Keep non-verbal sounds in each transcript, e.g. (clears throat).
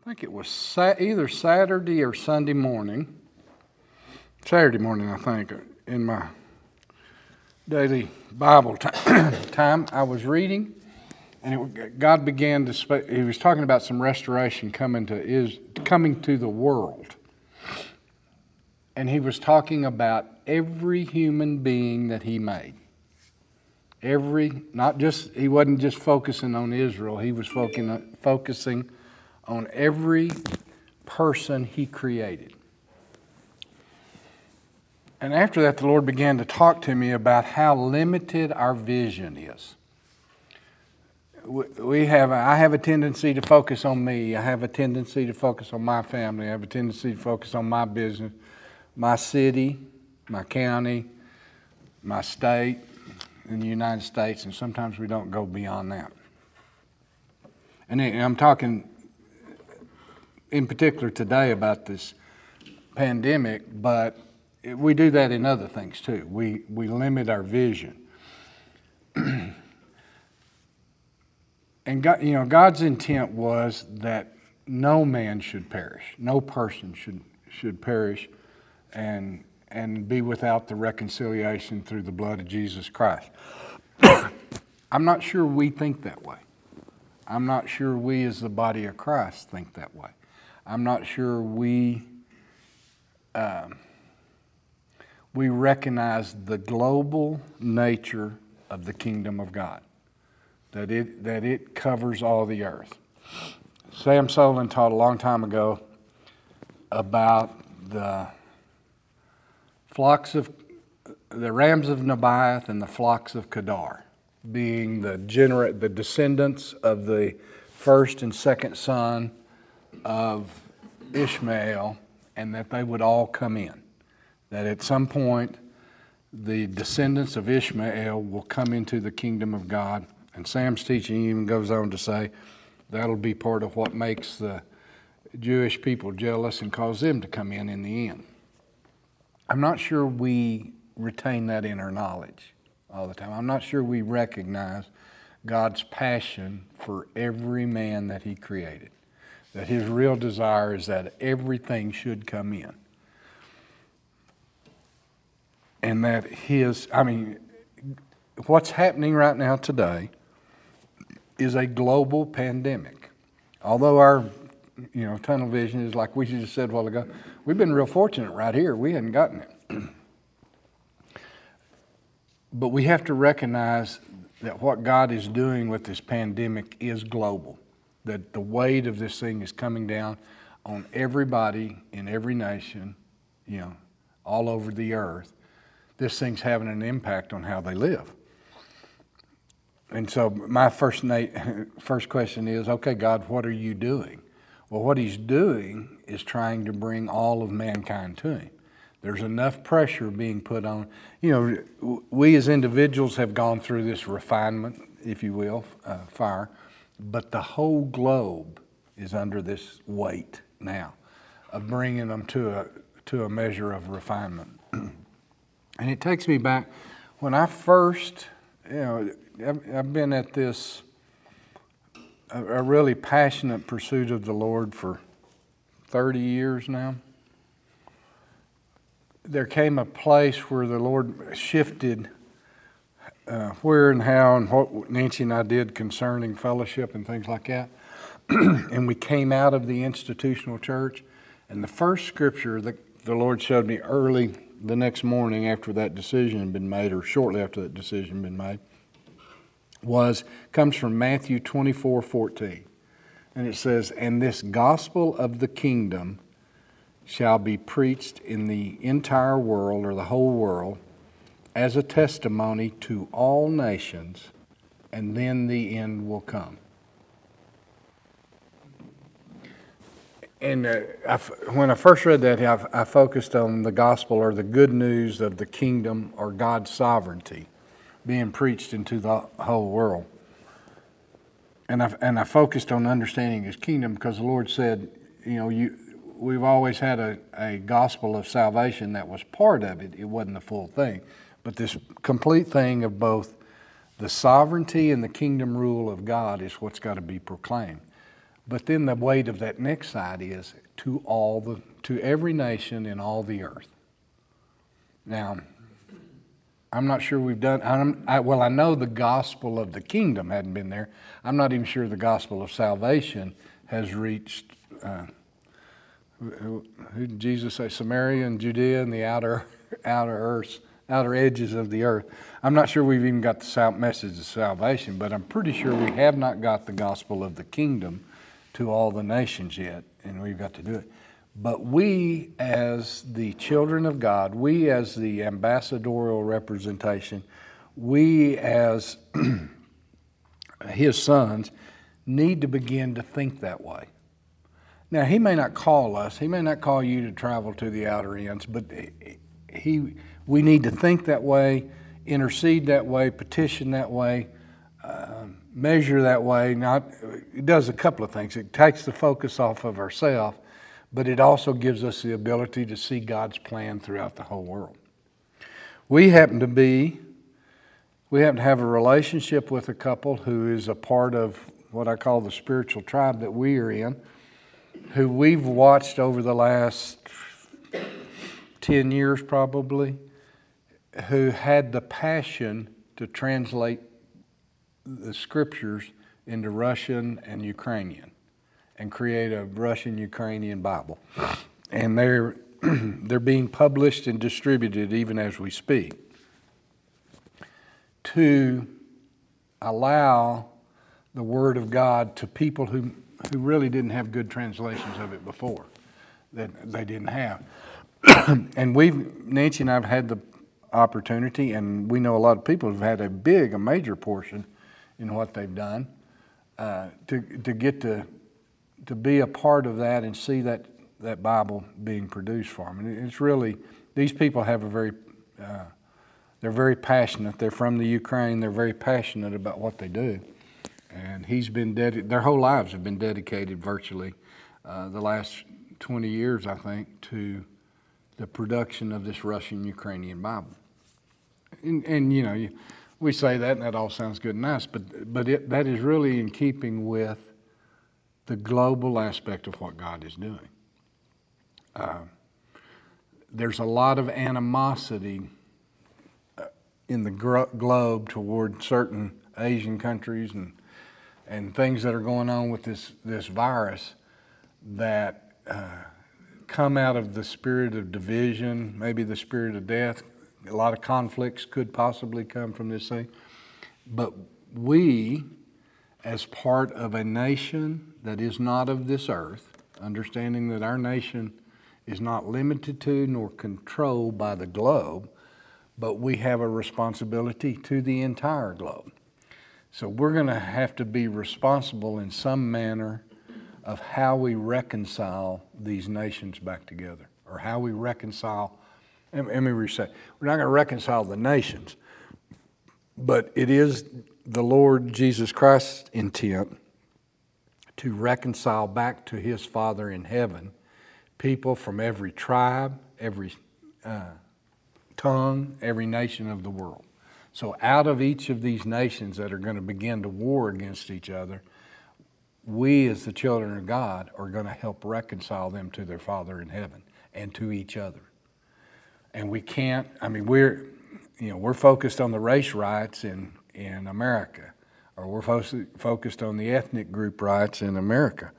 I think it was sa- either Saturday or Sunday morning. Saturday morning, I think, uh, in my daily Bible t- (coughs) time, I was reading, and it, God began to speak. He was talking about some restoration coming to is coming to the world, and he was talking about every human being that He made. Every, not just he wasn't just focusing on Israel. He was focusing focusing on every person He created. And after that, the Lord began to talk to me about how limited our vision is. We have, I have a tendency to focus on me. I have a tendency to focus on my family. I have a tendency to focus on my business, my city, my county, my state, in the United States, and sometimes we don't go beyond that. And I'm talking in particular today about this pandemic, but we do that in other things too. We, we limit our vision. (clears throat) and God, you know, God's intent was that no man should perish, no person should, should perish and, and be without the reconciliation through the blood of Jesus Christ. (coughs) I'm not sure we think that way. I'm not sure we, as the body of Christ, think that way. I'm not sure we. Um, we recognize the global nature of the kingdom of God, that it, that it covers all the earth. Sam Soleyn taught a long time ago about the flocks of the rams of Nebaioth and the flocks of Kedar, being the gener- the descendants of the first and second son of Ishmael, and that they would all come in that at some point the descendants of Ishmael will come into the kingdom of God. And Sam's teaching even goes on to say that'll be part of what makes the Jewish people jealous and cause them to come in in the end. I'm not sure we retain that in our knowledge all the time. I'm not sure we recognize God's passion for every man that He created. That His real desire is that everything should come in and that his, I mean, what's happening right now today is a global pandemic. Although our, you know, tunnel vision is like we just said a while ago, we've been real fortunate right here. We hadn't gotten it. but we have to recognize that what God is doing with this pandemic is global. That the weight of this thing is coming down on everybody in every nation, you know, all over the earth this thing's having an impact on how they live. And so my first (laughs) first question is, okay, God, what are you doing? Well, what he's doing is trying to bring all of mankind to him. There's enough pressure being put on. You know, we as individuals have gone through this refinement, if you will, uh, fire, but the whole globe is under this weight now of bringing them to a, to a measure of refinement. (clears throat) And it takes me back when I first, you know, I've, I've been at this, a, a really passionate pursuit of the Lord for 30 years now. There came a place where the Lord shifted uh, where and how and what Nancy and I did concerning fellowship and things like that. (clears throat) and we came out of the institutional church. And the first scripture that the Lord showed me early the next morning after that decision had been made, or shortly after that decision had been made, was comes from Matthew 24 14. And it says, And this gospel of the kingdom shall be preached in the entire world or the whole world as a testimony to all nations, and then the end will come. And uh, when I first read that, I, I, focused on the gospel or the good news of the kingdom or God's sovereignty being preached into the whole world. And I, and I focused on understanding his kingdom because the Lord said, you know, you, we've always had a, a gospel of salvation that was part of it. It wasn't the full thing. But this complete thing of both the sovereignty and the kingdom rule of God is what's got to be proclaimed. But then the weight of that next side is to all the to every nation in all the earth. Now, I'm not sure we've done. I, well, I know the gospel of the kingdom hadn't been there. I'm not even sure the gospel of salvation has reached. Uh, who, who did Jesus say? Samaria and Judea and the outer (laughs) outer earth, outer edges of the earth. I'm not sure we've even got the message of salvation, but I'm pretty sure we have not got the gospel of the kingdom to all the nations yet, and we've got to do it. But we, as the children of God, we, as the ambassadorial representation, we, as (clears throat) His sons, need to begin to think that way. Now, He may not call us, He may not call you to travel to the outer ends, but he, we need to think that way, intercede that way, petition that way, uh, measure that way. Not, it does a couple of things. It takes the focus off of ourselves but it also gives us the ability to see God's plan throughout the whole world. We happen to be, we happen to have a relationship with a couple who is a part of what I call the spiritual tribe that we are in, who we've watched over the last 10 years probably, who had the passion to translate the scriptures into Russian and Ukrainian and create a Russian Ukrainian Bible. And they're, (clears throat) they're being published and distributed even as we speak to allow the Word of God to people who, who really didn't have good translations of it before, that they didn't have. (clears throat) and we've, Nancy and I have had the opportunity, and we know a lot of people have had a big, a major portion in what they've done uh, to, to get to to be a part of that and see that, that Bible being produced for them. And it's really, these people have a very, uh, they're very passionate. They're from the Ukraine. They're very passionate about what they do. And he's been dedicated, their whole lives have been dedicated virtually uh, the last 20 years, I think, to the production of this Russian Ukrainian Bible. And, and you know, we say that and that all sounds good and nice, but, but it, that is really in keeping with the global aspect of what God is doing. Uh, there's a lot of animosity uh, in the globe toward certain Asian countries and and things that are going on with this this virus that uh, come out of the spirit of division, maybe the spirit of death. A lot of conflicts could possibly come from this thing, but we, as part of a nation that is not of this earth, understanding that our nation is not limited to nor controlled by the globe, but we have a responsibility to the entire globe. So we're going to have to be responsible in some manner of how we reconcile these nations back together, or how we reconcile. Let me reset. We're not going to reconcile the nations, but it is the Lord Jesus Christ's intent to reconcile back to his Father in heaven people from every tribe, every uh, tongue, every nation of the world. So, out of each of these nations that are going to begin to war against each other, we as the children of God are going to help reconcile them to their Father in heaven and to each other. And we can't, I mean, we're, you know, we're focused on the race rights in, in America or we're fo- focused on the ethnic group rights in America.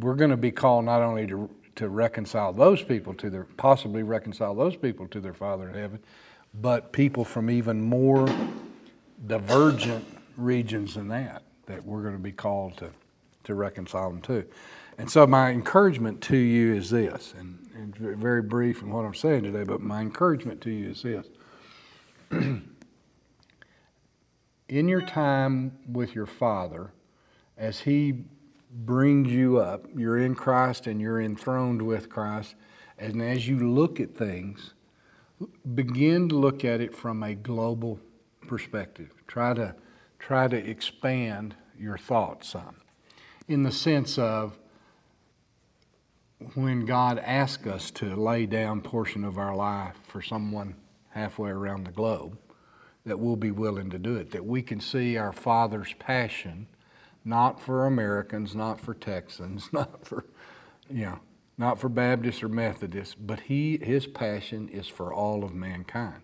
We're going to be called not only to, to reconcile those people to their, possibly reconcile those people to their Father in heaven, but people from even more divergent regions than that, that we're going to be called to, to reconcile them to. And so, my encouragement to you is this, and, and very brief in what I'm saying today, but my encouragement to you is this. (clears throat) in your time with your Father, as He brings you up, you're in Christ and you're enthroned with Christ, and as you look at things, begin to look at it from a global perspective. Try to try to expand your thoughts some, in the sense of when God asks us to lay down portion of our life for someone halfway around the globe that we'll be willing to do it, that we can see our Father's passion not for Americans, not for Texans, (laughs) not for, you know, not for Baptists or Methodists, but he, his passion is for all of mankind.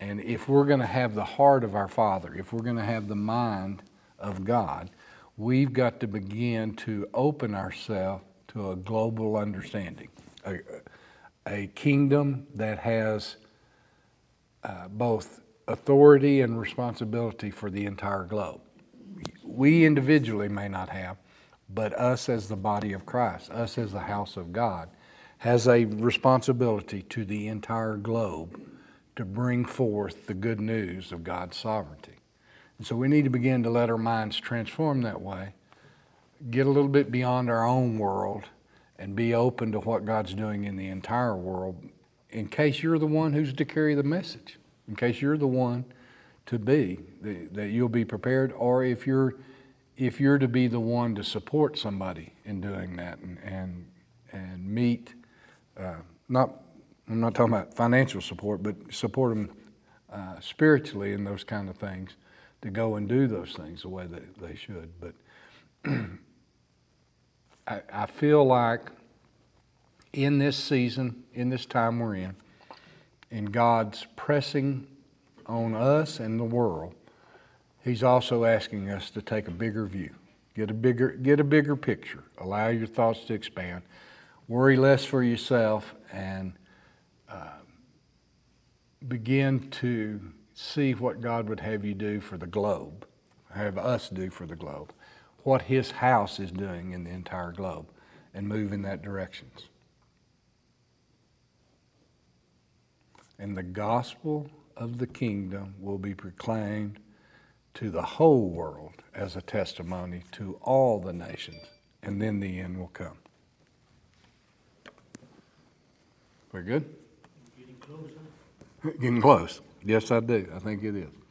And if we're going to have the heart of our Father, if we're going to have the mind of God, we've got to begin to open ourselves to a global understanding, a, a kingdom that has uh, both authority and responsibility for the entire globe. We individually may not have, but us as the body of Christ, us as the house of God, has a responsibility to the entire globe to bring forth the good news of God's sovereignty. And so we need to begin to let our minds transform that way, get a little bit beyond our own world, and be open to what God's doing in the entire world in case you're the one who's to carry the message, in case you're the one to be, that, you'll be prepared, or if you're if you're to be the one to support somebody in doing that and and, and meet, uh, not I'm not talking about financial support, but support them uh, spiritually in those kind of things to go and do those things the way that they should. But (clears throat) I, I feel like in this season, in this time we're in, in God's pressing on us and the world, He's also asking us to take a bigger view, get a bigger, get a bigger picture, allow your thoughts to expand, worry less for yourself, and uh, begin to see what God would have you do for the globe, have us do for the globe, what His house is doing in the entire globe, and move in that direction. And the gospel of the kingdom will be proclaimed to the whole world as a testimony to all the nations, and then the end will come. We're good? Getting close. Yes, I do. I think it is.